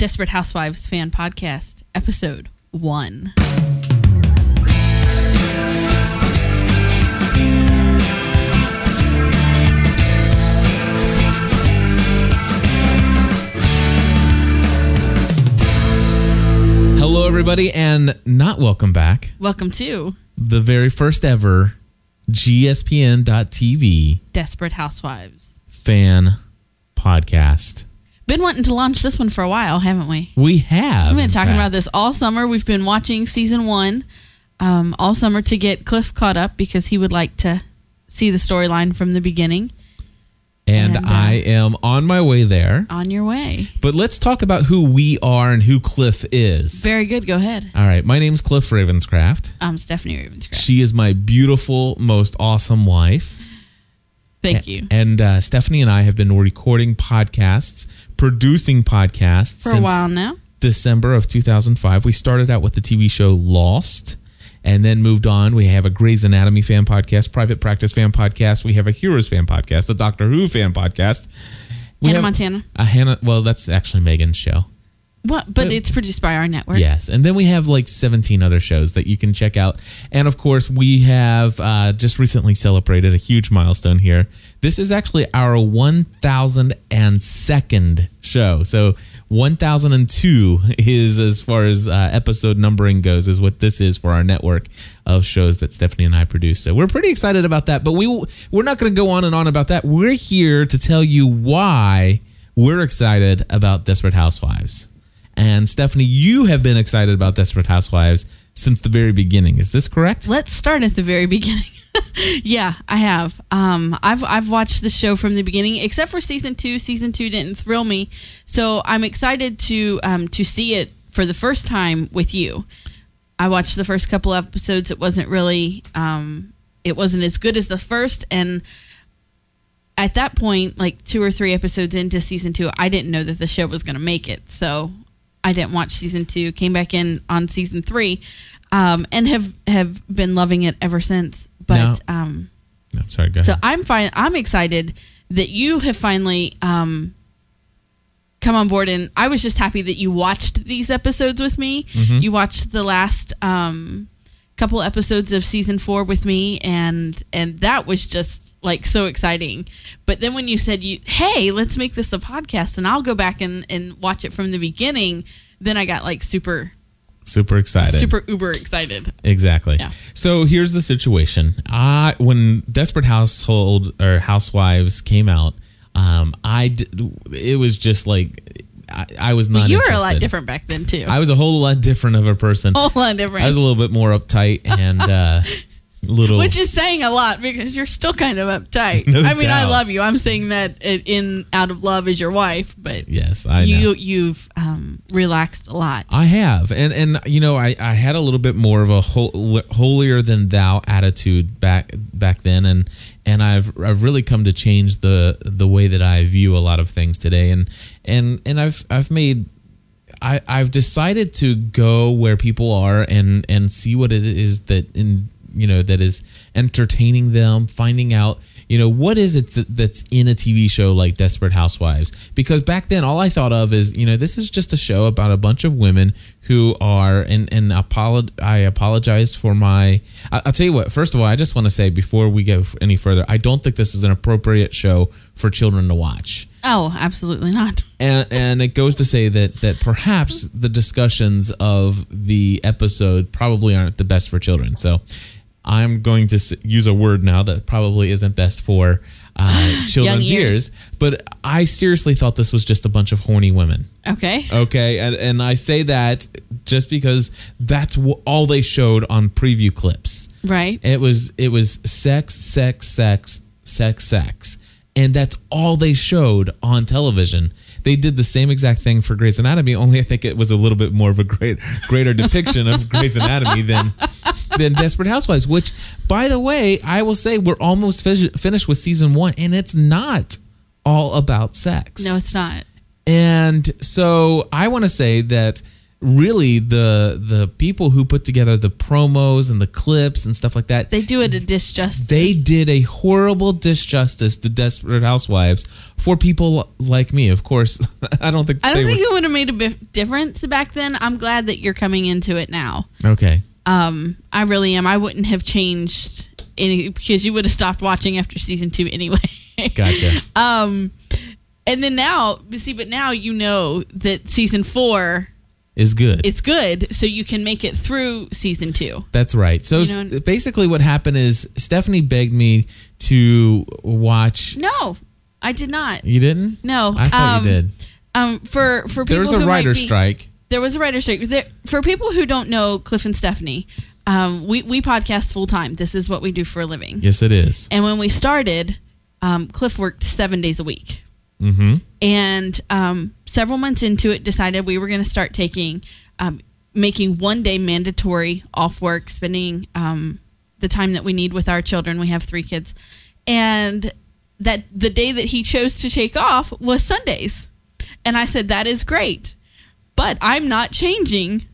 Desperate Housewives Fan Podcast, Episode 1. Hello, everybody, and not welcome back. Welcome to The very first ever GSPN.TV Desperate Housewives. fan podcast. Been wanting to launch this one for a while, haven't we? We have. We've been talking fact. about this all summer. We've been watching season one um, all summer to get Cliff caught up because he would like to see the storyline from the beginning. and, and, uh, I am on my way there. On your way. But let's talk about who we are and who Cliff is. Very good. Go ahead. All right, my name's Cliff Ravenscraft. I'm Stephanie Ravenscraft. She is my beautiful, most awesome wife. Thank you. And uh, Stephanie and I have been recording podcasts, producing podcasts For a while now. December of 2005. We started out with the TV show Lost and then moved on. We have a Grey's Anatomy fan podcast, Private Practice fan podcast. We have a Heroes fan podcast, a Doctor Who fan podcast. We Hannah Montana. A Hannah, well, that's actually Megan's show. What? But it's produced by our network. Yes. And then we have like 17 other shows that you can check out. And of course, we have uh, just recently celebrated a huge milestone here. This is actually our 1002nd show. So 1002 is, as far as uh, episode numbering goes, is what this is for our network of shows that Stephanie and I produce. So we're pretty excited about that. But we, we're not going to go on and on about that. We're here to tell you why we're excited about Desperate Housewives. And Stephanie, you have been excited about Desperate Housewives since the very beginning. Is this correct? Let's start at the very beginning. yeah, I have. Um, I've I've watched the show from the beginning, except for season two. Season two didn't thrill me, so I'm excited to um, to see it for the first time with you. I watched the first couple episodes. It wasn't really, um, it wasn't as good as the first, and at that point, like two or three episodes into season two, I didn't know that the show was going to make it. So I didn't watch season two. Came back in on season three, um, and have have been loving it ever since. But Now- um, No, sorry, go ahead. so I'm fine. I'm excited that you have finally um, come on board, and I was just happy that you watched these episodes with me. Mm-hmm. You watched the last um, couple episodes of season four with me, and and that was just like so exciting. But then when you said you, hey, let's make this a podcast, and I'll go back and and watch it from the beginning, then I got like super Super excited. super uber excited. Exactly. Yeah. So here's the situation. I when Desperate Household or Housewives came out, um, I d- it was just like I, I was not. you were a lot different back then too. I was a whole lot different of a person. a whole lot different. I was a little bit more uptight and uh, little. Which is saying a lot because you're still kind of uptight. No I mean, I love you. I'm saying that in out of love as your wife, but yes, I know. you you've um, relaxed a lot. I have, and and you know, I, I had a little bit more of a hol- holier than thou attitude back back then, and and I've I've really come to change the the way that I view a lot of things today, and and and I've I've made. I, I've decided to go where people are and and see what it is that in you know that is entertaining them finding out you know what is it that's in a tv show like desperate housewives because back then all i thought of is you know this is just a show about a bunch of women who are and and apolog- i apologize for my i'll tell you what first of all i just want to say before we go any further i don't think this is an appropriate show for children to watch Oh, absolutely not. and and it goes to say that that perhaps the discussions of the episode probably aren't the best for children. So I'm going to use a word now that probably isn't best for uh, children's ears. But I seriously thought this was just a bunch of horny women. Okay. Okay, and, and I say that just because that's wh- all they showed on preview clips. Right. It was it was sex, sex, sex, sex, sex, and that's all they showed on television. They did the same exact thing for Grey's Anatomy, only I think it was a little bit more of a great greater depiction of Grey's Anatomy than than Desperate Housewives. Which, by the way, I will say we're almost fi- finished with season one, and it's not all about sex. No, it's not. And so I want to say that really the the people who put together the promos and the clips and stuff like that They do it a disjustice. they did a horrible disjustice to Desperate Housewives for people like me. Of course, I don't think I don't think it would have made a difference back then. I'm glad that you're coming into it now. okay. Um, I really am. I wouldn't have changed any because you would have stopped watching after season two anyway. Gotcha. um, and then now, see, but now you know that season four Is good. it's good, so you can make it through season two. That's right. So You know- basically, what happened is Stephanie begged me to watch. No, I did not. You didn't? No, I thought um, you did. Um, for for people There was a writer be- strike. There was a writer's strike. There, for people who don't know Cliff and Stephanie, um, we we podcast full time. This is what we do for a living. Yes, it is. And when we started, um, Cliff worked seven days a week. Mm-hmm. And um, several months into it, decided we were going to start taking, um, making one day mandatory off work, spending um, the time that we need with our children. We have three kids, and that the day that he chose to take off was Sundays. And I said, "That is great, but I'm not changing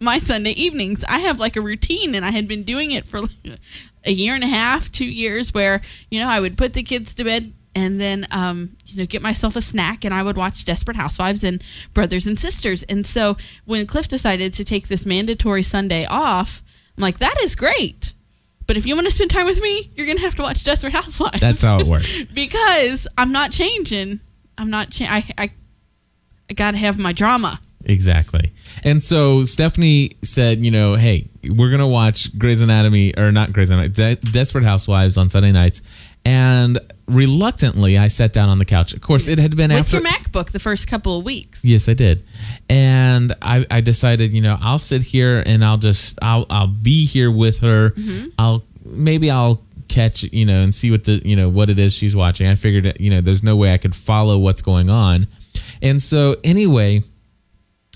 my Sunday evenings. I have like a routine, and I had been doing it for a year and a half, two years, where you know I would put the kids to bed and then um, you know get myself a snack, and I would watch Desperate Housewives and Brothers and Sisters. And so when Cliff decided to take this mandatory Sunday off, I'm like, that is great. But if you want to spend time with me, you're gonna have to watch Desperate Housewives. That's how it works. because I'm not changing. I'm not. Cha- I I I gotta have my drama. Exactly. And so Stephanie said, you know, hey, we're going to watch Grey's Anatomy, or not Grey's Anatomy, De- Desperate Housewives on Sunday nights. And reluctantly, I sat down on the couch. Of course, it had been With after. your MacBook the first couple of weeks. Yes, I did, and I, I decided, you know, I'll sit here and I'll just, I'll, I'll be here with her. Mm-hmm. I'll maybe I'll catch, you know, and see what the, you know, what it is she's watching. I figured, you know, there's no way I could follow what's going on, and so anyway,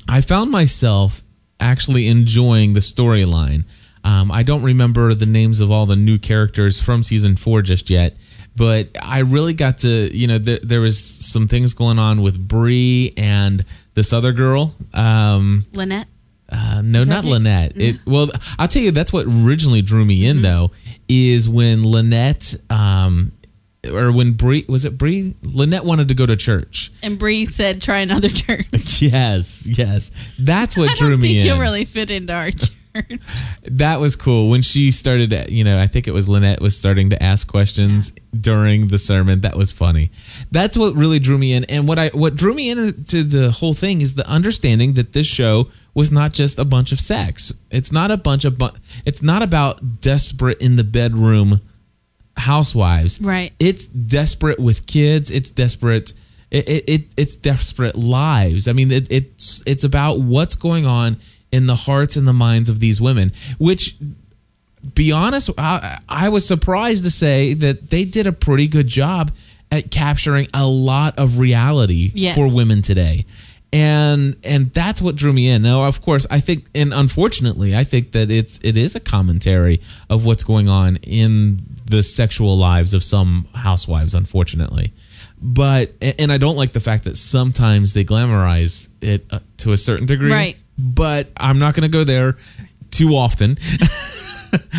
I found myself actually enjoying the storyline. Um, I don't remember the names of all the new characters from season four just yet, but I really got to, you know, there, there was some things going on with Bree and this other girl. Um, Lynette. uh, no, not it? Lynette. It, well, I'll tell you, that's what originally drew me in, though, is when Lynette, um, or when Bree, was it Bree? Lynette wanted to go to church. And Bree said, "Try another church." Yes, yes. That's what I drew don't me think in. you'll really fit into our church. that was cool when she started you know i think it was lynette was starting to ask questions during the sermon that was funny that's what really drew me in and what i what drew me into the whole thing is the understanding that this show was not just a bunch of sex it's not a bunch of bu- it's not about desperate in the bedroom housewives Right. it's desperate with kids it's desperate it, it, it it's desperate lives i mean it, it's it's about what's going on in the hearts and the minds of these women which be honest I, I was surprised to say that they did a pretty good job at capturing a lot of reality Yes. for women today and and that's what drew me in now of course i think and unfortunately i think that it's it is a commentary of what's going on in the sexual lives of some housewives unfortunately but and i don't like the fact that sometimes they glamorize it uh, to a certain degree Right. but i'm not going to go there too often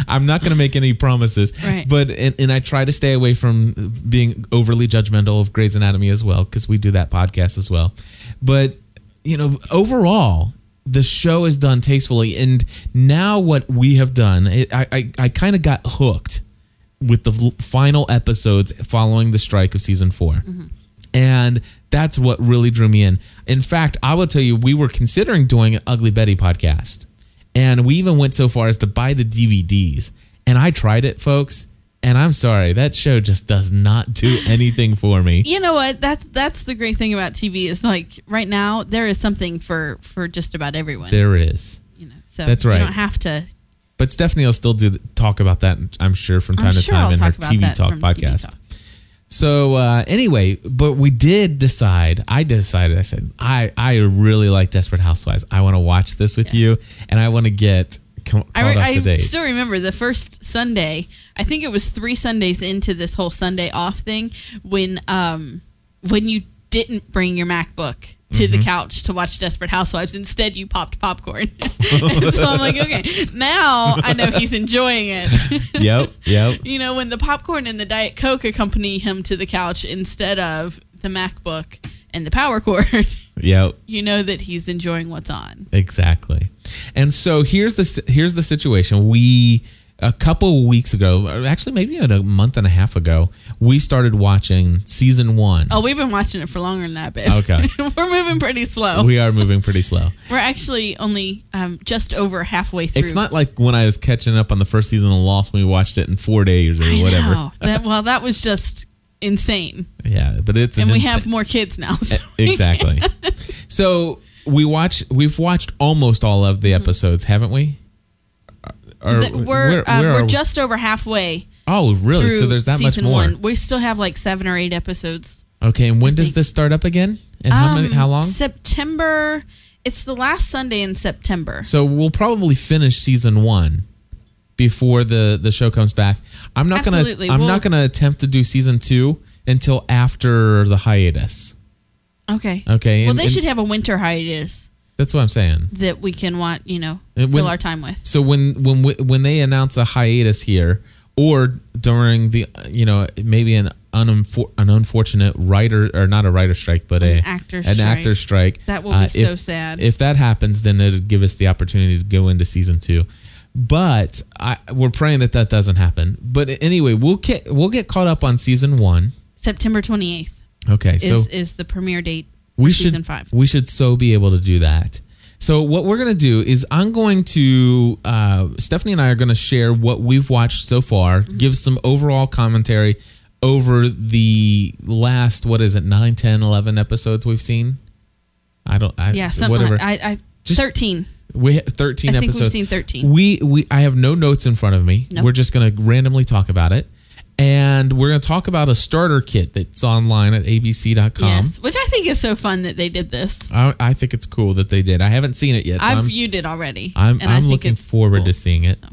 I'm not going to make any promises, Right. but and, and I try to stay away from being overly judgmental of Grey's Anatomy as well because we do that podcast as well. But you know, overall, the show is done tastefully, and now what we have done, it, I I, I kind of got hooked with the final episodes following the strike of season 4 mm-hmm. And that's what really drew me in. In fact, I will tell you, we were considering doing an Ugly Betty podcast. And we even went so far as to buy the DVDs. And I tried it, folks. And I'm sorry, that show just does not do anything for me. You know what? That's that's the great thing about TV is like right now there is something for for just about everyone. There is. you know, so That's right. You don't have to. But Stephanie will still do talk about that, I'm sure, from time I'm to sure time I'll in her TV Talk from TV podcast. Talk. So uh, anyway, but we did decide. I decided. I said, I I really like Desperate Housewives. I want to watch this with you, and I want to get caught I, up I to date. still remember the first Sunday. I think it was three Sundays into this whole Sunday off thing when um when you didn't bring your MacBook to the couch to watch Desperate Housewives. Instead, you popped popcorn. so I'm like, okay, now I know he's enjoying it. Yep. Yep. you know, when the popcorn and the Diet Coke accompany him to the couch instead of the MacBook and the power cord, Yep. you know that he's enjoying what's on. Exactly. And so here's the here's the situation. We a couple weeks ago, actually maybe a month and a half ago, we started watching season one. Oh, we've been watching it for longer than that, babe. Okay. We're moving pretty slow. We are moving pretty slow. We're actually only um, just over halfway through. It's not like when I was catching up on the first season of Lost when we watched it in four days or I whatever. know. That, well, that was just insane. Yeah, but it's And an we insa- have more kids now. so we exactly. so we watch. We've watched almost all of the episodes, haven't we? Or Th- we're where- um, we're are- just over halfway oh really? So there's that much season more. one. We still have like seven or eight episodes. Okay, and when does think- this start up again? And how many? Um, How long? September. It's the last Sunday in September. So we'll probably finish season one before the the show comes back. I'm not Absolutely. gonna I'm We'll- not gonna attempt to do season two until after the hiatus. Okay. Okay, Well, and- they and should have a winter hiatus That's what I'm saying. that we can want, you know, when- fill our time with. So when when when they announce a hiatus here, or during the you know maybe an unfor- an unfortunate writer or not a writer strike, but a An actor an strike. actor strike. That will be uh, so if- sad. If that happens, then it'll give us the opportunity to go into season two. But I, we're praying that that doesn't happen. But anyway, we'll get we'll get caught up on season one. September 28th Okay, is, so is the premiere date we should five. we should so be able to do that. So what we're gonna do is I'm going to uh, Stephanie and I are gonna share what we've watched so far, Mm-hmm. give some overall commentary over the last what is it 9, 10, 11 episodes we've seen. I don't. I, Yeah, something whatever. like I, I Just- 13. We have 13 I think episodes. we've seen 13. We we I have no notes in front of me. Nope. We're just going to randomly talk about it. And we're going to talk about a starter kit that's online at abc.com. Yes, which I think is so fun that they did this. I, I think it's cool that they did. I haven't seen it yet. So I've I'm, viewed it already. I'm, I'm looking forward cool. to seeing it. So.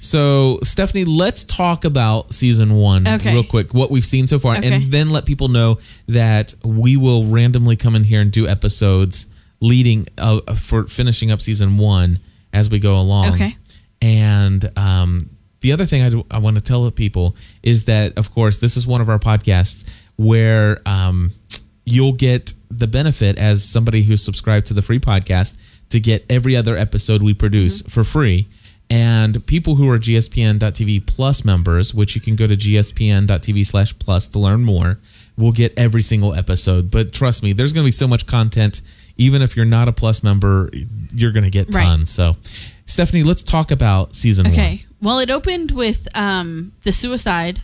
So, Stephanie, let's talk about season one Okay. real quick, what we've seen so far, Okay. and then let people know that we will randomly come in here and do episodes leading uh, for finishing up season one as we go along. Okay. And um, the other thing I, do- I want to tell people is that, of course, this is one of our podcasts where um, you'll get the benefit as somebody who's subscribed to the free podcast to get every other episode we produce for free. And people who are GSPN.TV Plus members, which you can go to GSPN.TV slash plus to learn more, will get every single episode. But trust me, there's going to be so much content. Even if you're not a Plus member, you're going to get Right. tons. So, Stephanie, let's talk about season one. Okay. Well, it opened with um, the suicide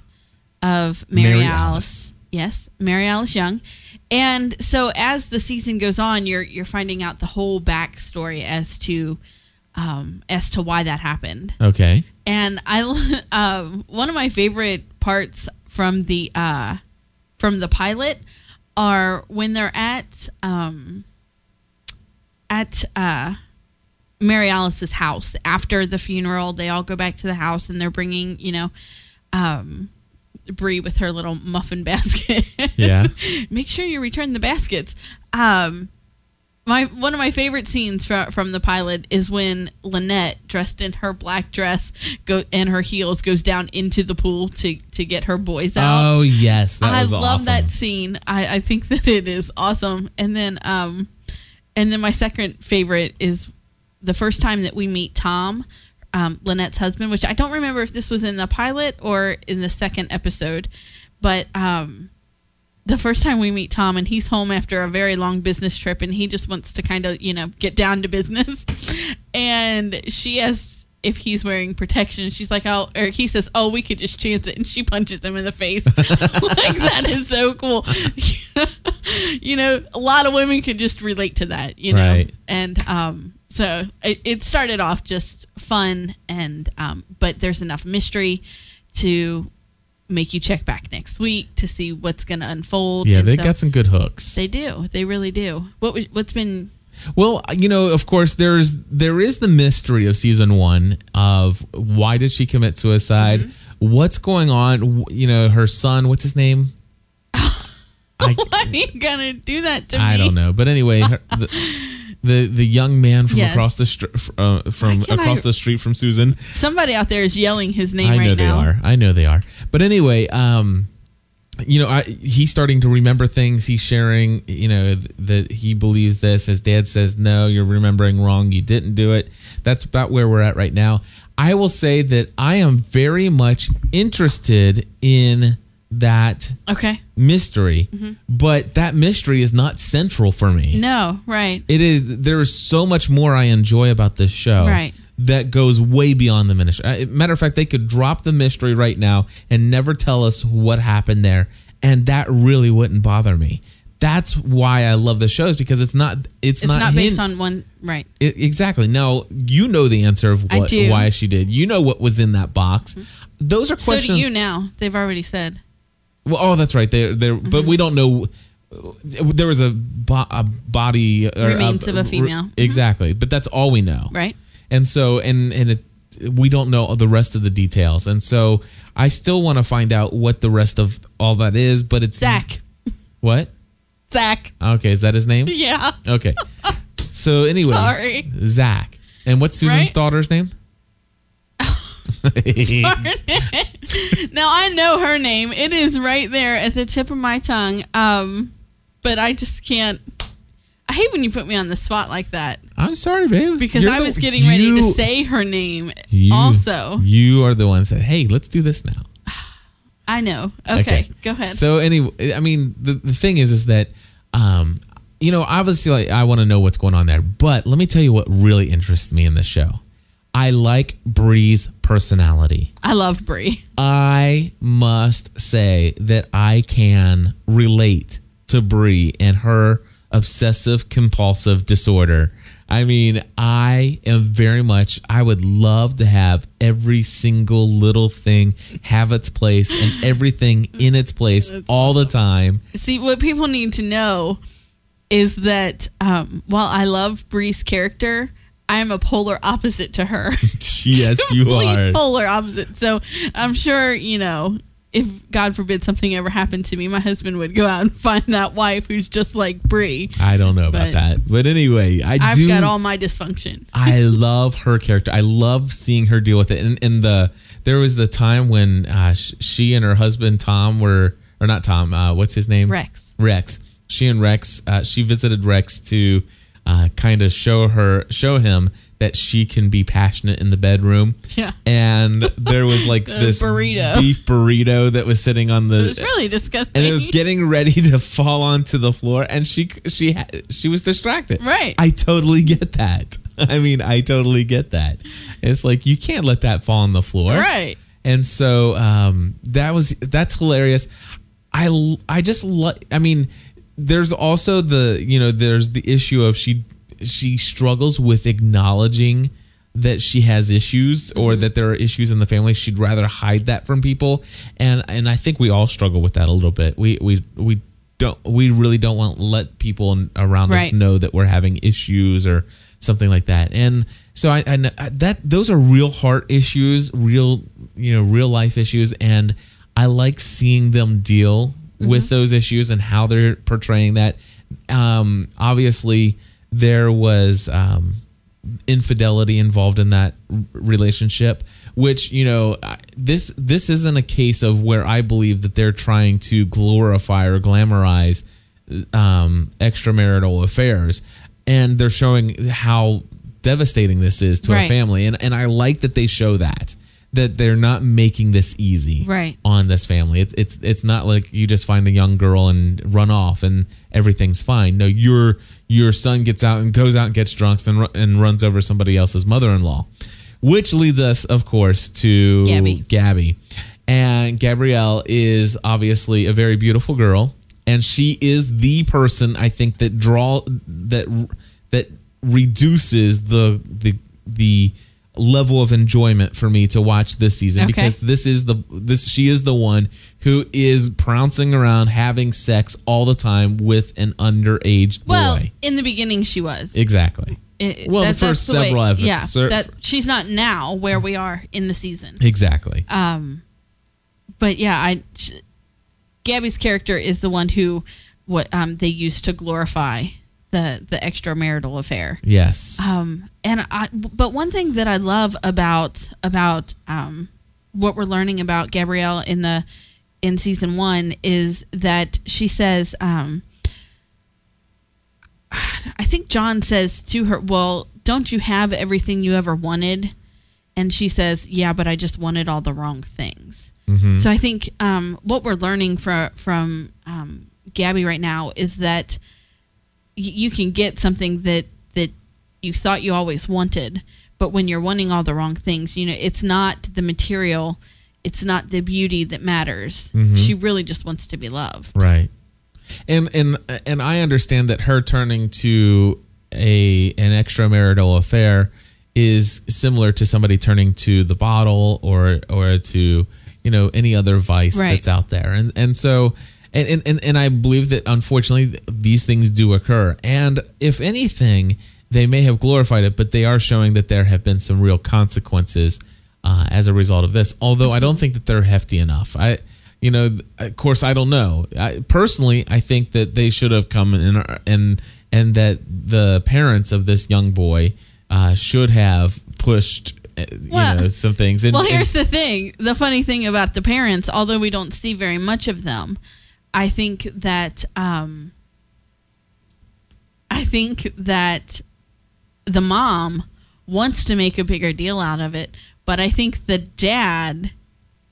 of Mary, Mary Alice. Alice. Yes, Mary Alice Young. And so as the season goes on, you're you're finding out the whole backstory as to um, as to why that happened. Okay. And I um, one of my favorite parts from the uh, from the pilot are when they're at um, at uh, Mary Alice's house after the funeral. They all go back to the house and they're bringing you know um, Bree with her little muffin basket. Yeah. Make sure you return the baskets. Um, my one of my favorite scenes from from the pilot is when Lynette, dressed in her black dress, go and her heels, goes down into the pool to to get her boys out. Oh yes, that I love awesome. that scene. I, I think that it is awesome. And then um, and then my second favorite is the first time that we meet Tom, um, Lynette's husband, which I don't remember if this was in the pilot or in the second episode, but um, the first time we meet Tom and he's home after a very long business trip and he just wants to kind of, you know, get down to business. and she asks if he's wearing protection. She's like, oh, or he says, oh, we could just chance it. And she punches him in the face. like, that is so cool. you know, a lot of women can just relate to that, you know? Right. And, um, so it, it started off just fun and, um, but there's enough mystery to make you check back next week to see what's going to unfold. Yeah, And they so got some good hooks. They do. They really do. What was, what's been Well, you know, of course, there's there is the mystery of season one of why did she commit suicide? Mm-hmm. What's going on? You know, her son. What's his name? I, Why are you gonna do that to me? I don't know, but anyway, her, the, the the young man from Yes. across the str- uh, from across I- the street from Susan. Somebody out there is yelling his name I right know now. they are. I know they are. But anyway, um, you know, I, he's starting to remember things. He's sharing, you know, th- that he believes this. His dad says, "No, you're remembering wrong. You didn't do it." That's about where we're at right now. I will say that I am very much interested in that Okay. mystery, mm-hmm. but that mystery is not central for me. No. Right. It is. There is so much more I enjoy about this show. Right. That goes way beyond the mystery. Uh, Matter of fact, they could drop the mystery right now and never tell us what happened there, and that really wouldn't bother me. That's why I love the shows because it's not. It's, It's not, not, based on one. Right. I- exactly. Now you know the answer of what why she did. You know what was in that box. Those are questions. So do you now. They've already said. Well, oh, that's right. There, there, but Mm-hmm. we don't know. There was a, bo- a body or Remains of a female. Mhm. Exactly, but that's all we know. Right. And so, and and it, we don't know the rest of the details. And so, I still want to find out what the rest of all that is. But it's Zach. What? Zach. Okay, is that his name? Yeah. Okay. So anyway, Sorry. Zach. And what's Susan's Right? daughter's name? now I know her name. It is right there at the tip of my tongue. Um, but I just can't. I hate when you put me on the spot like that I'm sorry, babe. because You're I the- was getting ready to say her name. you- also, You are the one that said, "Hey, let's do this now." I know. Okay, go ahead. So anyway, I mean, the the thing is, is that, um, you know, obviously, like, I want to know what's going on there. But let me tell you what really interests me in this show. I like Bree's personality. I love Bree. I must say that I can relate to Bree and her obsessive compulsive disorder. I mean, I am very much, I would love to have every single little thing have its place and everything in its place all the time. See, what people need to know is that um, while I love Bree's character, I am a polar opposite to her. yes, you are. polar opposite. So I'm sure you know if God forbid something ever happened to me, my husband would go out and find that wife who's just like Bree. I don't know about But- that. But anyway, I I've do. got all my dysfunction. I love her character. I love seeing her deal with it. And, in the there was the time when uh, she and her husband Tom were, or not Tom. Uh, what's his name? Rex. Rex. She and Rex. Uh, she visited Rex to uh, kind of show her, show him that she can be passionate in the bedroom. Yeah. And there was like this burrito. beef burrito that was sitting on the It was really disgusting. and it was getting ready to fall onto the floor and she she she was distracted Right. i totally get that i mean i totally get that it's like you can't let that fall on the floor right. and so um that was that's hilarious I I just like i mean there's also the you know there's the issue of she she struggles with acknowledging that she has issues or mm-hmm. that there are issues in the family. She'd rather hide that from people. And and I think we all struggle with that a little bit. We we we don't we really don't want to let people around us know that we're having issues or something like that. And so I, I that those are real heart issues real you know real life issues. And I like seeing them deal with those issues and how they're portraying that. Um obviously there was um infidelity involved in that relationship which you know this this isn't a case of where i believe that they're trying to glorify or glamorize um extramarital affairs. And they're showing how devastating this is to a family. And and i like that they show that that they're not making this easy Right. on this family. It's it's it's not like you just find a young girl and run off and everything's fine. No, your your son gets out and goes out and gets drunk and and runs over somebody else's mother-in-law, which leads us, of course, to Gabby. Gabby, and Gabrielle is obviously a very beautiful girl, and she is the person I think that draw that that reduces the the the level of enjoyment for me to watch this season Okay. because this is the this she is the one who is pouncing around having sex all the time with an underage Well, boy. in the beginning, she was. Exactly. It- well, that- the way- several episodes. Yeah, Sir- that she's not now where we are in the season. Exactly. Um, but yeah, I sh- Gabby's character is the one who what um, they used to glorify the the extramarital affair. Yes. Um, and I, but one thing that I love about about um, what we're learning about Gabrielle in the in season one is that she says, um, I think John says to her, "Well, don't you have everything you ever wanted?" And she says, "Yeah, but I just wanted all the wrong things." Mhm. So I think um, what we're learning from from um, Gabby right now is that you can get something that that you thought you always wanted, but when you're wanting all the wrong things, you know, it's not the material, it's not the beauty that matters. Mm-hmm. She really just wants to be loved. Right. And and and I understand that her turning to a an extramarital affair is similar to somebody turning to the bottle or or to you know any other vice Right. that's out there. And and so and, and, and, and I believe that unfortunately these things do occur. And if anything, they may have glorified it, but they are showing that there have been some real consequences uh, as a result of this. Although I don't think that they're hefty enough. I, you know, of course I don't know. I, personally, I think that they should have come in and and that the parents of this young boy uh, should have pushed. uh, You Well- know some things. And, Well, and- here's the thing. The funny thing about the parents, although we don't see very much of them, I think that um, I think that the mom wants to make a bigger deal out of it, but I think the dad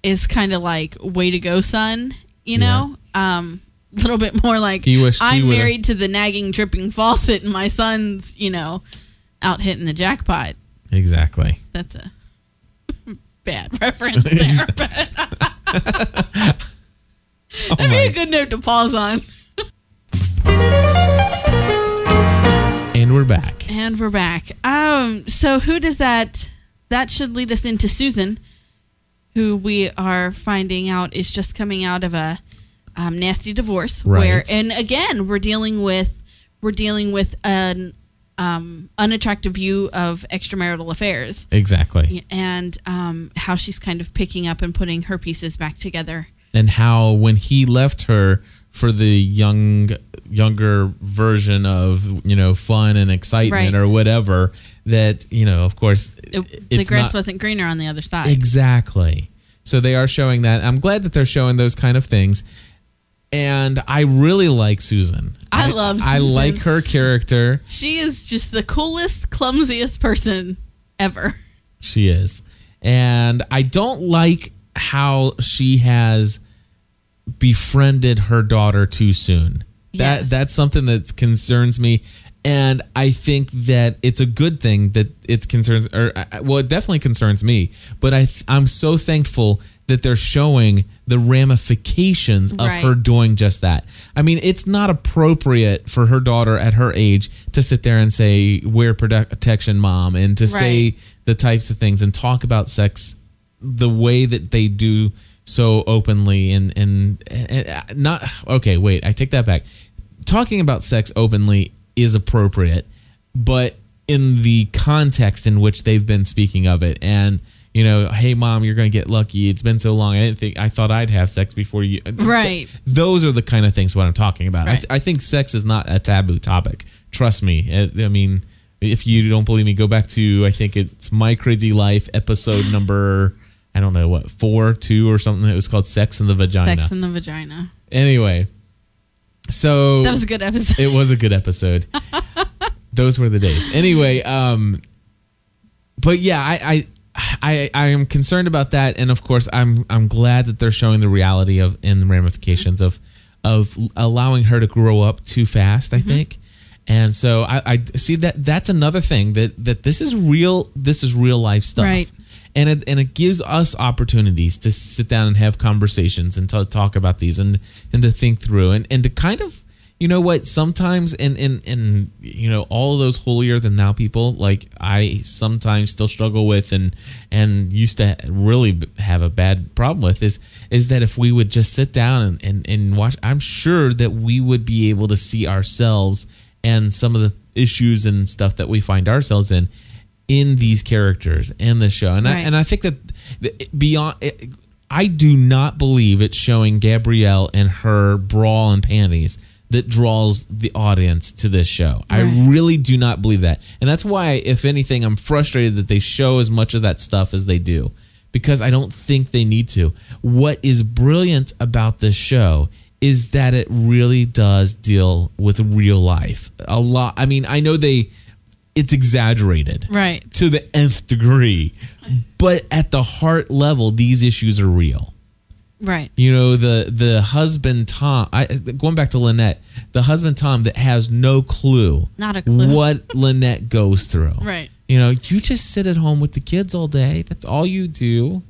is kind of like, "Way to go, son," you know. Um, a little bit more like I'm married to the nagging dripping faucet, and my son's, you know, out hitting the jackpot exactly. that's a bad reference there. Oh that'd be a good note to pause on. and we're back. And we're back. Um, so who does that? That should lead us into Susan, who we are finding out is just coming out of a um, nasty divorce. Right. Where, and again, we're dealing with we're dealing with an um, unattractive view of extramarital affairs. Exactly. and um, how she's kind of picking up and putting her pieces back together. And how when he left her for the young younger version of you know fun and excitement Right. or whatever that you know of course It, the grass not- wasn't greener on the other side. exactly so they are showing that i'm glad that they're showing those kind of things and i really like susan I love susan. i like her character she is just the coolest, clumsiest person ever. She is. And I don't like how she has befriended her daughter too soon. That Yes. that's something that concerns me and I think that it's a good thing that it concerns or uh, well it definitely concerns me, but I I'm so thankful that they're showing the ramifications of Right. her doing just that. I mean, it's not appropriate for her daughter at her age to sit there and say wear prote- protection mom and to say the types of things and talk about sex the way that they do so openly and and, and uh, not okay wait i take that back. Talking about sex openly is appropriate but in the context in which they've been speaking of it and you know hey mom you're gonna get lucky. It's been so long. I didn't think i thought i'd have sex before you. Right. those are the kind of things what i'm talking about. I, th- I think sex is not a taboo topic. Trust me. I I mean if you don't believe me go back to i think it's my crazy life episode number i don't know what four two or something it was called sex in the vagina Sex in the vagina. anyway so That was a good episode. it was a good episode. Those were the days. Anyway, um, but yeah, I, I, I, I am concerned about that, and of course, I'm, I'm glad that they're showing the reality of and the ramifications of, of allowing her to grow up too fast. Mm-hmm. I think, and so I, I see that that's another thing that that this is real. This is real life stuff. Right. And it, and it gives us opportunities to sit down and have conversations and to talk about these and, and to think through and, and to kind of you know what sometimes in in in you know all those holier than thou people like i sometimes still struggle with and and used to really have a bad problem with is is that if we would just sit down and and, and watch i'm sure that we would be able to see ourselves and some of the issues and stuff that we find ourselves in in these characters in the show and I, and I think that beyond I do not believe it's showing Gabrielle and her brawl and panties that draws the audience to this show. I really do not believe that. And that's why, if anything, I'm frustrated that they show as much of that stuff as they do because I don't think they need to. What is brilliant about this show is that it really does deal with real life. A lot. I mean, I know they it's exaggerated Right. to the nth degree, but at the heart level these issues are real. Right. You know the the husband Tom. I going back to Lynette, the husband Tom that has no clue, Not a clue. what Lynette goes through. Right. You know, you just sit at home with the kids all day. That's all you do.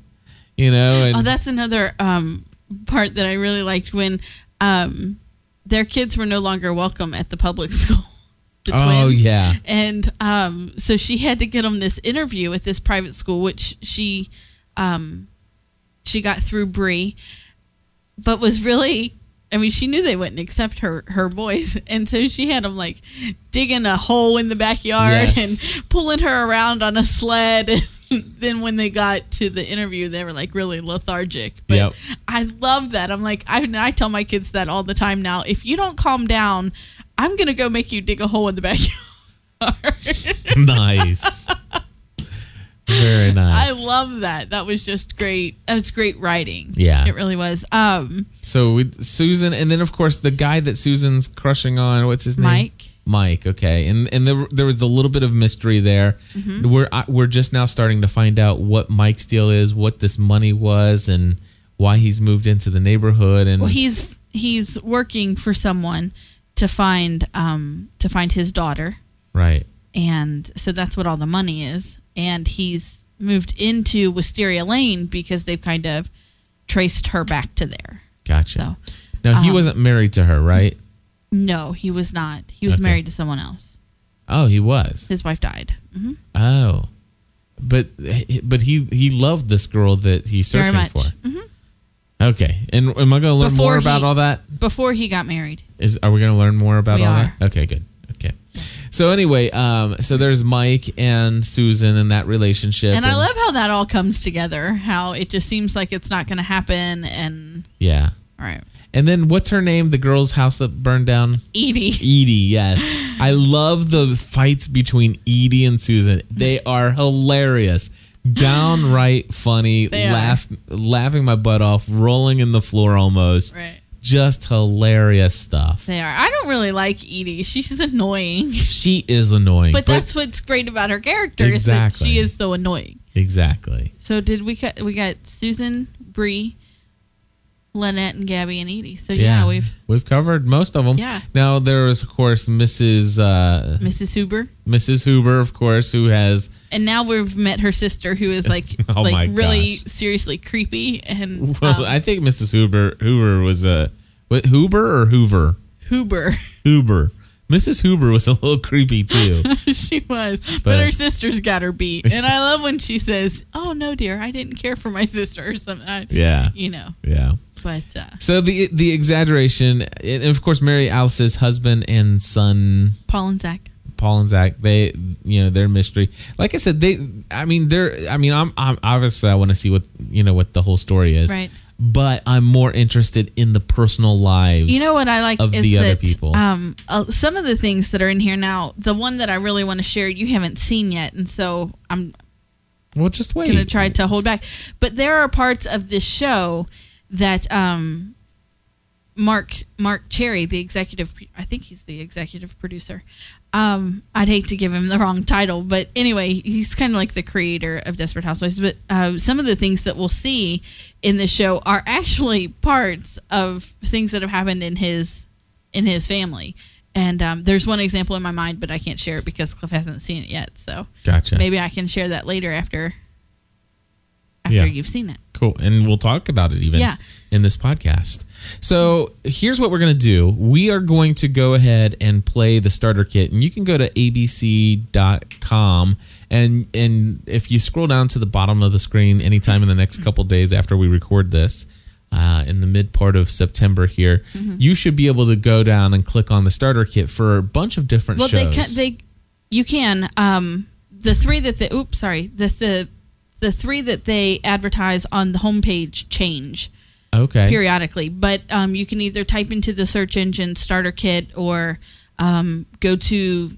You know, and Oh, that's another um, part that I really liked when um, their kids were no longer welcome at the public school. The oh twins. yeah, And um, so she had to get them this interview at this private school, which she um, she got through Bree, but was really. I mean, she knew they wouldn't accept her her boys, and so she had them like digging a hole in the backyard Yes. and pulling her around on a sled. And then when they got to the interview, they were like really lethargic. But Yep. I love that. I'm like, I, I tell my kids that all the time now. If you don't calm down, I'm gonna go make you dig a hole in the backyard. nice. Very nice. I love that. That was just great. That was great writing. Yeah. it really was. Um, So with Susan, and then of course the guy that Susan's crushing on. What's his name? Mike. Mike. Okay, and and there there was a little bit of mystery there. Mm-hmm. We're I- we're just now starting to find out what Mike's deal is, what this money was, and why he's moved into the neighborhood. And Well, he's he's working for someone to find um to find his daughter, right, and so that's what all the money is. And he's moved into Wisteria Lane because they've kind of traced her back to there. gotcha. So now he um, wasn't married to her, right? no, he was not. He was Okay. married to someone else. Oh, he was. His wife died. hmm Oh, but but he he loved this girl that he's searching much. for. hmm Okay, and am I going to learn Before more about he- all that? Before he got married. Is are we going to learn more about We all are. that? Okay, good. Okay. So anyway, um, so there's Mike and Susan and that relationship, And I love how that all comes together. How it just seems like it's not going to happen. And yeah. all right, And then what's her name? The girl's house that burned down. Edie. Edie, yes. I love the fights between Edie and Susan. They are hilarious. Downright funny, They are. laugh laughing my butt off, rolling in the floor almost. Right. Just hilarious stuff. They are. I don't really like Edie. She's annoying. She is annoying. But that's what's great about her character is Exactly. that she is so annoying. exactly. So did we cut? We got Susan, Bree, Lynette, and Gabby and Edie. So yeah, Yeah, we've we've covered most of them. Yeah. Now there is of course Mrs. Uh, Mrs. Huber, Mrs. Hoover, of course, who has and now we've met her sister, who is like Oh like really gosh. seriously creepy and well, um, I think Mrs. Hoover Hoover was a what Hoover or Hoover Huber. Hoover. Mrs. Hoover was a little creepy too. she was, but, But- her sister's got her beat, and I love when she says, "Oh no, dear, I didn't care for my sister," or something. I, yeah, You know, yeah. But uh, So the the exaggeration, and of course, Mary Alice's husband and son Paul and Zach. Paul and Zach, they, you know, their mystery. Like I said, they, I mean, they're, I mean, I'm, I'm obviously I want to see what, you know, what the whole story is. Right. But I'm more interested in the personal lives. You know what I like of is the that other people. Um, uh, some of the things that are in here now, the one that I really want to share, you haven't seen yet, and so I'm Well, just wait. going to try to hold back. But there are parts of this show that um, Mark Marc Cherry, the executive, I think he's the executive producer. Um, I'd hate to give him the wrong title, but anyway, he's kind of like the creator of Desperate Housewives. But uh, some of the things that we'll see in the show are actually parts of things that have happened in his in his family. And um, there's one example in my mind, but I can't share it because Cliff hasn't seen it yet. So Gotcha. maybe I can share that later after after Yeah. you've seen it. Cool. And we'll talk about it even Yeah. in this podcast. So here's what we're going to do. We are going to go ahead and play the starter kit. And you can go to abc.com. And, and if you scroll down to the bottom of the screen anytime in the next couple days after we record this, uh, in the mid part of September here, Mm-hmm. you should be able to go down and click on the starter kit for a bunch of different Well, shows. they can they you can um the three that the oops sorry the the the three that they advertise on the homepage change. Okay. periodically. But um, you can either type into the search engine starter kit or um, go to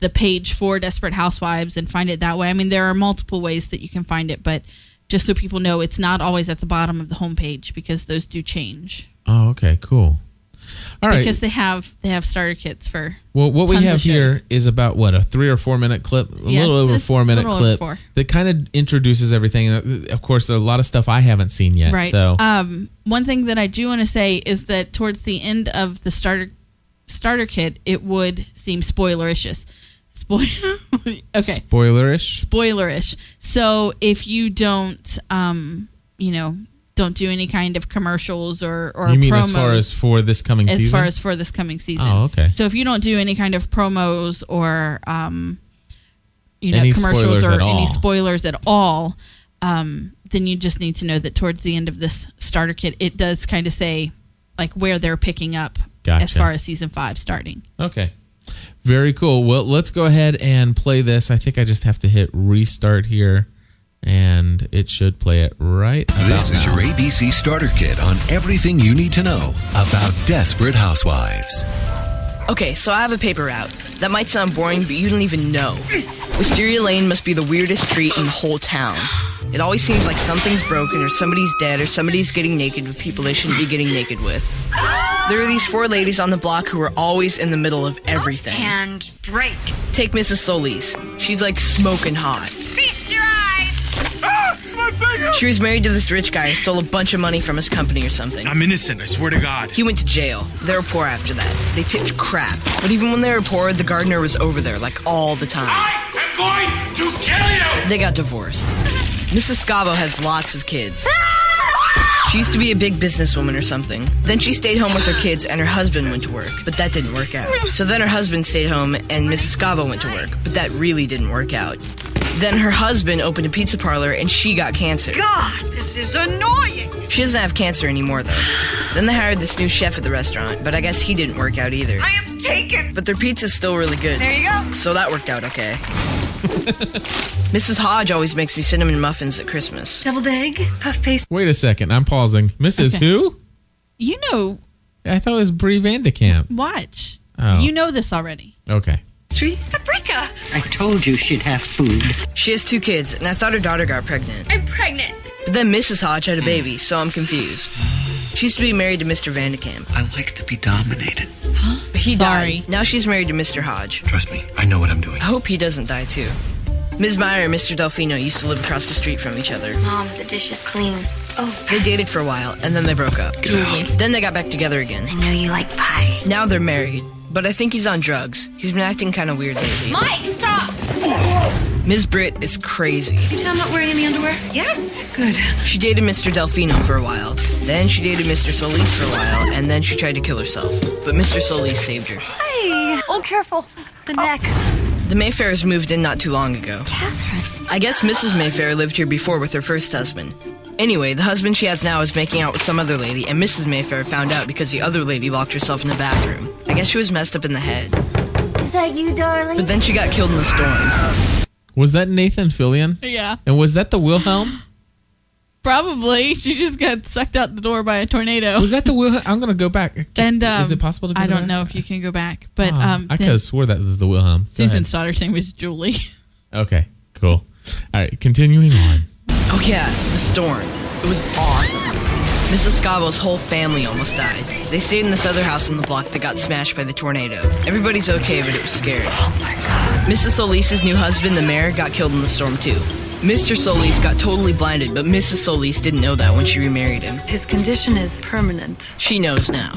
the page for Desperate Housewives and find it that way. I mean, there are multiple ways that you can find it, but just so people know, it's not always at the bottom of the homepage because those do change. Oh, okay, cool. All right. Because they have they have starter kits for well, what we have here is about what a three or four minute clip, a Yeah, little over four minute clip four. that kind of introduces everything. Uh, Of course, there are a lot of stuff I haven't seen yet. Right. So Um, one thing that I do want to say is that towards the end of the starter starter kit, it would seem spoilericious. Spoil. okay. spoilerish. Spoilerish. So if you don't, um, you know, don't do any kind of commercials or or You mean promos as far as for this coming season. as season? far as for this coming season. Oh, okay. So if you don't do any kind of promos or um, you know, Any commercials or any spoilers at all, um, then you just need to know that towards the end of this starter kit, it does kind of say like where they're picking up Gotcha. as far as season five starting. Okay. Very cool. Well, let's go ahead and play this. I think I just have to hit restart here, and it should play it right. About This is now. your ABC Starter Kit on everything you need to know about Desperate Housewives. Okay, so I have a paper route. That might sound boring, but you don't even know. Wisteria Lane must be the weirdest street in the whole town. It always seems like something's broken, or somebody's dead, or somebody's getting naked with people they shouldn't be getting naked with. There are these four ladies on the block who are always in the middle of everything. And break. Take Mrs. Solis. She's like smoking hot. Feast your eyes! She was married to this rich guy who stole a bunch of money from his company or something. I'm innocent, I swear to God. He went to jail. They were poor after that. They tipped crap. But even when they were poor, the gardener was over there, like all the time. I am going to kill you! They got divorced. Mrs. Scavo has lots of kids. She used to be a big businesswoman or something. Then she stayed home with her kids and her husband went to work, but that didn't work out. So then her husband stayed home and Mrs. Scavo went to work, but that really didn't work out. Then her husband opened a pizza parlor and she got cancer. God, this is annoying! She doesn't have cancer anymore though. Then they hired this new chef at the restaurant, but I guess he didn't work out either. I am taken! But their pizza's still really good. There you go. So that worked out okay. Mrs. Hodge always makes me cinnamon muffins at Christmas. Deviled egg, puff paste. Wait a second. I'm pausing. Mrs. Okay. Who? You know, I thought it was Bree Van de Kamp. watch. Oh. You know this already. Okay. Street. Paprika! I told you she'd have food. She has two kids, and I thought her daughter got pregnant. I'm pregnant. But then Mrs. Hodge had a baby, so I'm confused. She used to be married to Mr. Van de Kamp. I like to be dominated. But he Sorry. died. Now she's married to Mr. Hodge. Trust me, I know what I'm doing. I hope he doesn't die too. Ms. Mayer and Mr. Delfino used to live across the street from each other. Mom, the dish is clean. Oh, They dated for a while, and then they broke up. Julie. Then they got back together again. I know you like pie. Now they're married, but I think he's on drugs. He's been acting kind of weird lately. Mike, stop! Ms. Britt is crazy. You tell I'm not wearing any underwear? Yes. Good. She dated Mr. Delfino for a while. Then she dated Mr. Solis for a while, and then she tried to kill herself. But Mr. Solis saved her. Hey. Oh, careful. The neck. The Mayfairs moved in not too long ago. Catherine. I guess Mrs. Mayfair lived here before with her first husband. Anyway, the husband she has now is making out with some other lady, and Mrs. Mayfair found out because the other lady locked herself in the bathroom. I guess she was messed up in the head. Is that you, darling? But then she got killed in the storm. Was that Nathan Fillion? Yeah. And was that the Wilhelm? Probably. She just got sucked out the door by a tornado. Was that the Wilhelm? I'm gonna go back. and um, is it possible to? Go I don't back? know if you can go back, but Oh, um, I then could have swore that was the Wilhelm. Go Susan's daughter's name was Julie. Okay. Cool. All right. Continuing on. Oh yeah, the storm. It was awesome. Mrs. Scavo's whole family almost died. They stayed in this other house on the block that got smashed by the tornado. Everybody's okay, but it was scary. Mrs. Solis's new husband, the mayor, got killed in the storm too. Mr. Solis got totally blinded, but Mrs. Solis didn't know that when she remarried him. His condition is permanent. She knows now.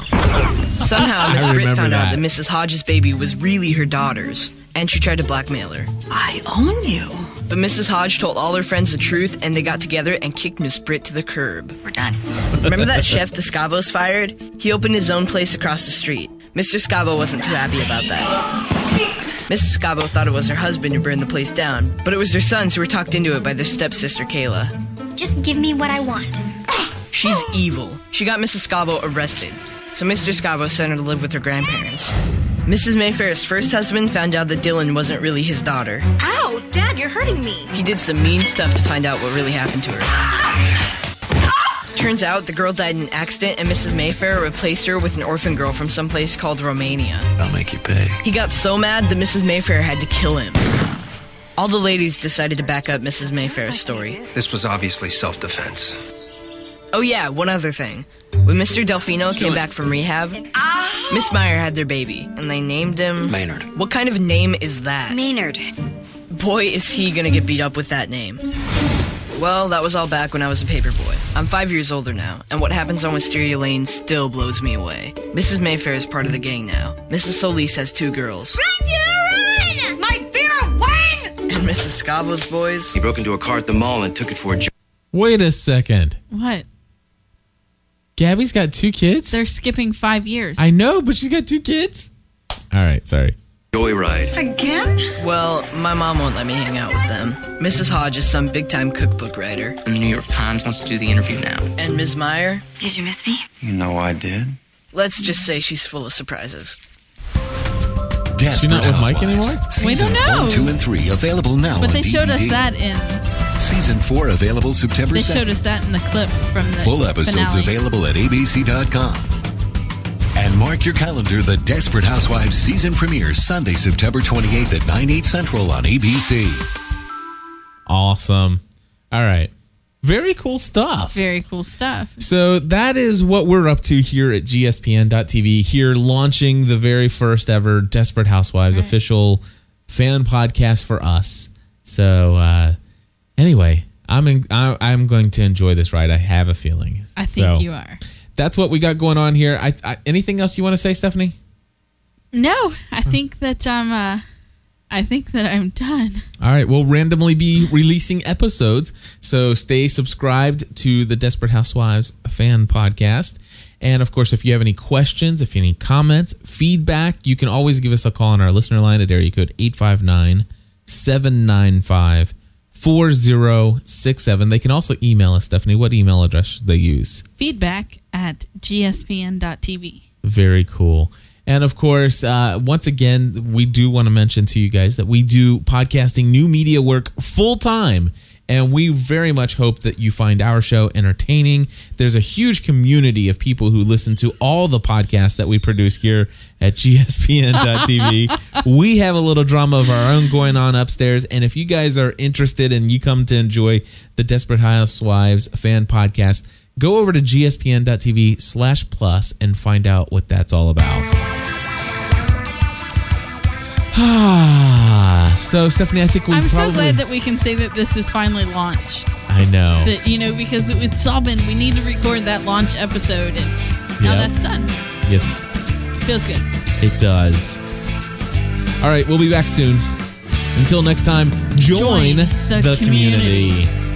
Somehow, Miss Britt remember found out that. that Mrs. Hodges' baby was really her daughter's, and she tried to blackmail her. I own you. But Mrs. Hodge told all her friends the truth, and they got together and kicked Miss Britt to the curb. We're done. Remember that chef the Scavos fired? He opened his own place across the street. Mr. Scavo wasn't too happy about that. Mrs. Scavo thought it was her husband who burned the place down, but it was their sons who were talked into it by their stepsister Kayla. Just give me what I want. She's evil. She got Mrs. Scavo arrested, so Mr. Scavo sent her to live with her grandparents. Mrs. Mayfair's first husband found out that Dylan wasn't really his daughter. Ow, Dad, you're hurting me. He did some mean stuff to find out what really happened to her. Turns out the girl died in an accident, and Mrs. Mayfair replaced her with an orphan girl from someplace called Romania. I'll make you pay. He got so mad that Mrs. Mayfair had to kill him. All the ladies decided to back up Mrs. Mayfair's story. This was obviously self defense. Oh, yeah, one other thing. When Mr. Delfino came back from rehab, ah. Miss Mayer had their baby, and they named him. Maynard. What kind of name is that? Maynard. Boy, is he gonna get beat up with that name. Well, that was all back when I was a paperboy. I'm five years older now, and what happens on Wisteria Lane still blows me away. Mrs. Mayfair is part of the gang now. Mrs. Solis has two girls. Run! My beer wang! And Mrs. Scavo's boys. He broke into a car at the mall and took it for a jo- Wait a second. What? Gabby's got two kids? They're skipping five years. I know, but she's got two kids. All right, sorry. Joyride. Again? Well, my mom won't let me hang out with them. Mrs. Hodge is some big time cookbook writer. And the New York Times wants to do the interview now. And Ms. Mayer? Did you miss me? You know I did. Let's just say she's full of surprises. Desperate She not with Mike Housewives. anymore? We don't Seasons know. One, two, and three available now but on they showed us that in Season four available September they 2nd. showed us that in the clip from the Full episodes finale. available at abc.com. And mark your calendar the Desperate Housewives season premiere Sunday, September 28th at 9, 8 central on ABC. Awesome. All right. Very cool stuff. Very cool stuff. So that is what we're up to here at gspn.tv. Here launching the very first ever Desperate Housewives official fan podcast for us. So uh, anyway, I'm in, I, I'm going to enjoy this ride. I have a feeling. I think So, you are. That's what we got going on here. I, I anything else you want to say, Stephanie? No, I think that I'm. Uh, I think that I'm done. All right, we'll randomly be releasing episodes, so stay subscribed to the Desperate Housewives fan podcast. And of course, if you have any questions, if you have any comments, feedback, you can always give us a call on our listener line at area code 859 795 4067. They can also email us, Stephanie. What email address should they use? Feedback at gspn.tv. Very cool. And of course, uh, once again, we do want to mention to you guys that we do podcasting new media work full time. And we very much hope that you find our show entertaining. There's a huge community of people who listen to all the podcasts that we produce here at gspn.tv. we have a little drama of our own going on upstairs. And if you guys are interested and you come to enjoy the Desperate Housewives fan podcast, go over to gspn.tv slash plus and find out what that's all about. so, Stephanie, I think we I'm probably. so glad that we can say that this is finally launched. I know. That you know because it's all been we need to record that launch episode and now Yep. that's done. yes, Feels good. it does. All right, we'll be back soon. Until next time, join, Join the the community. community.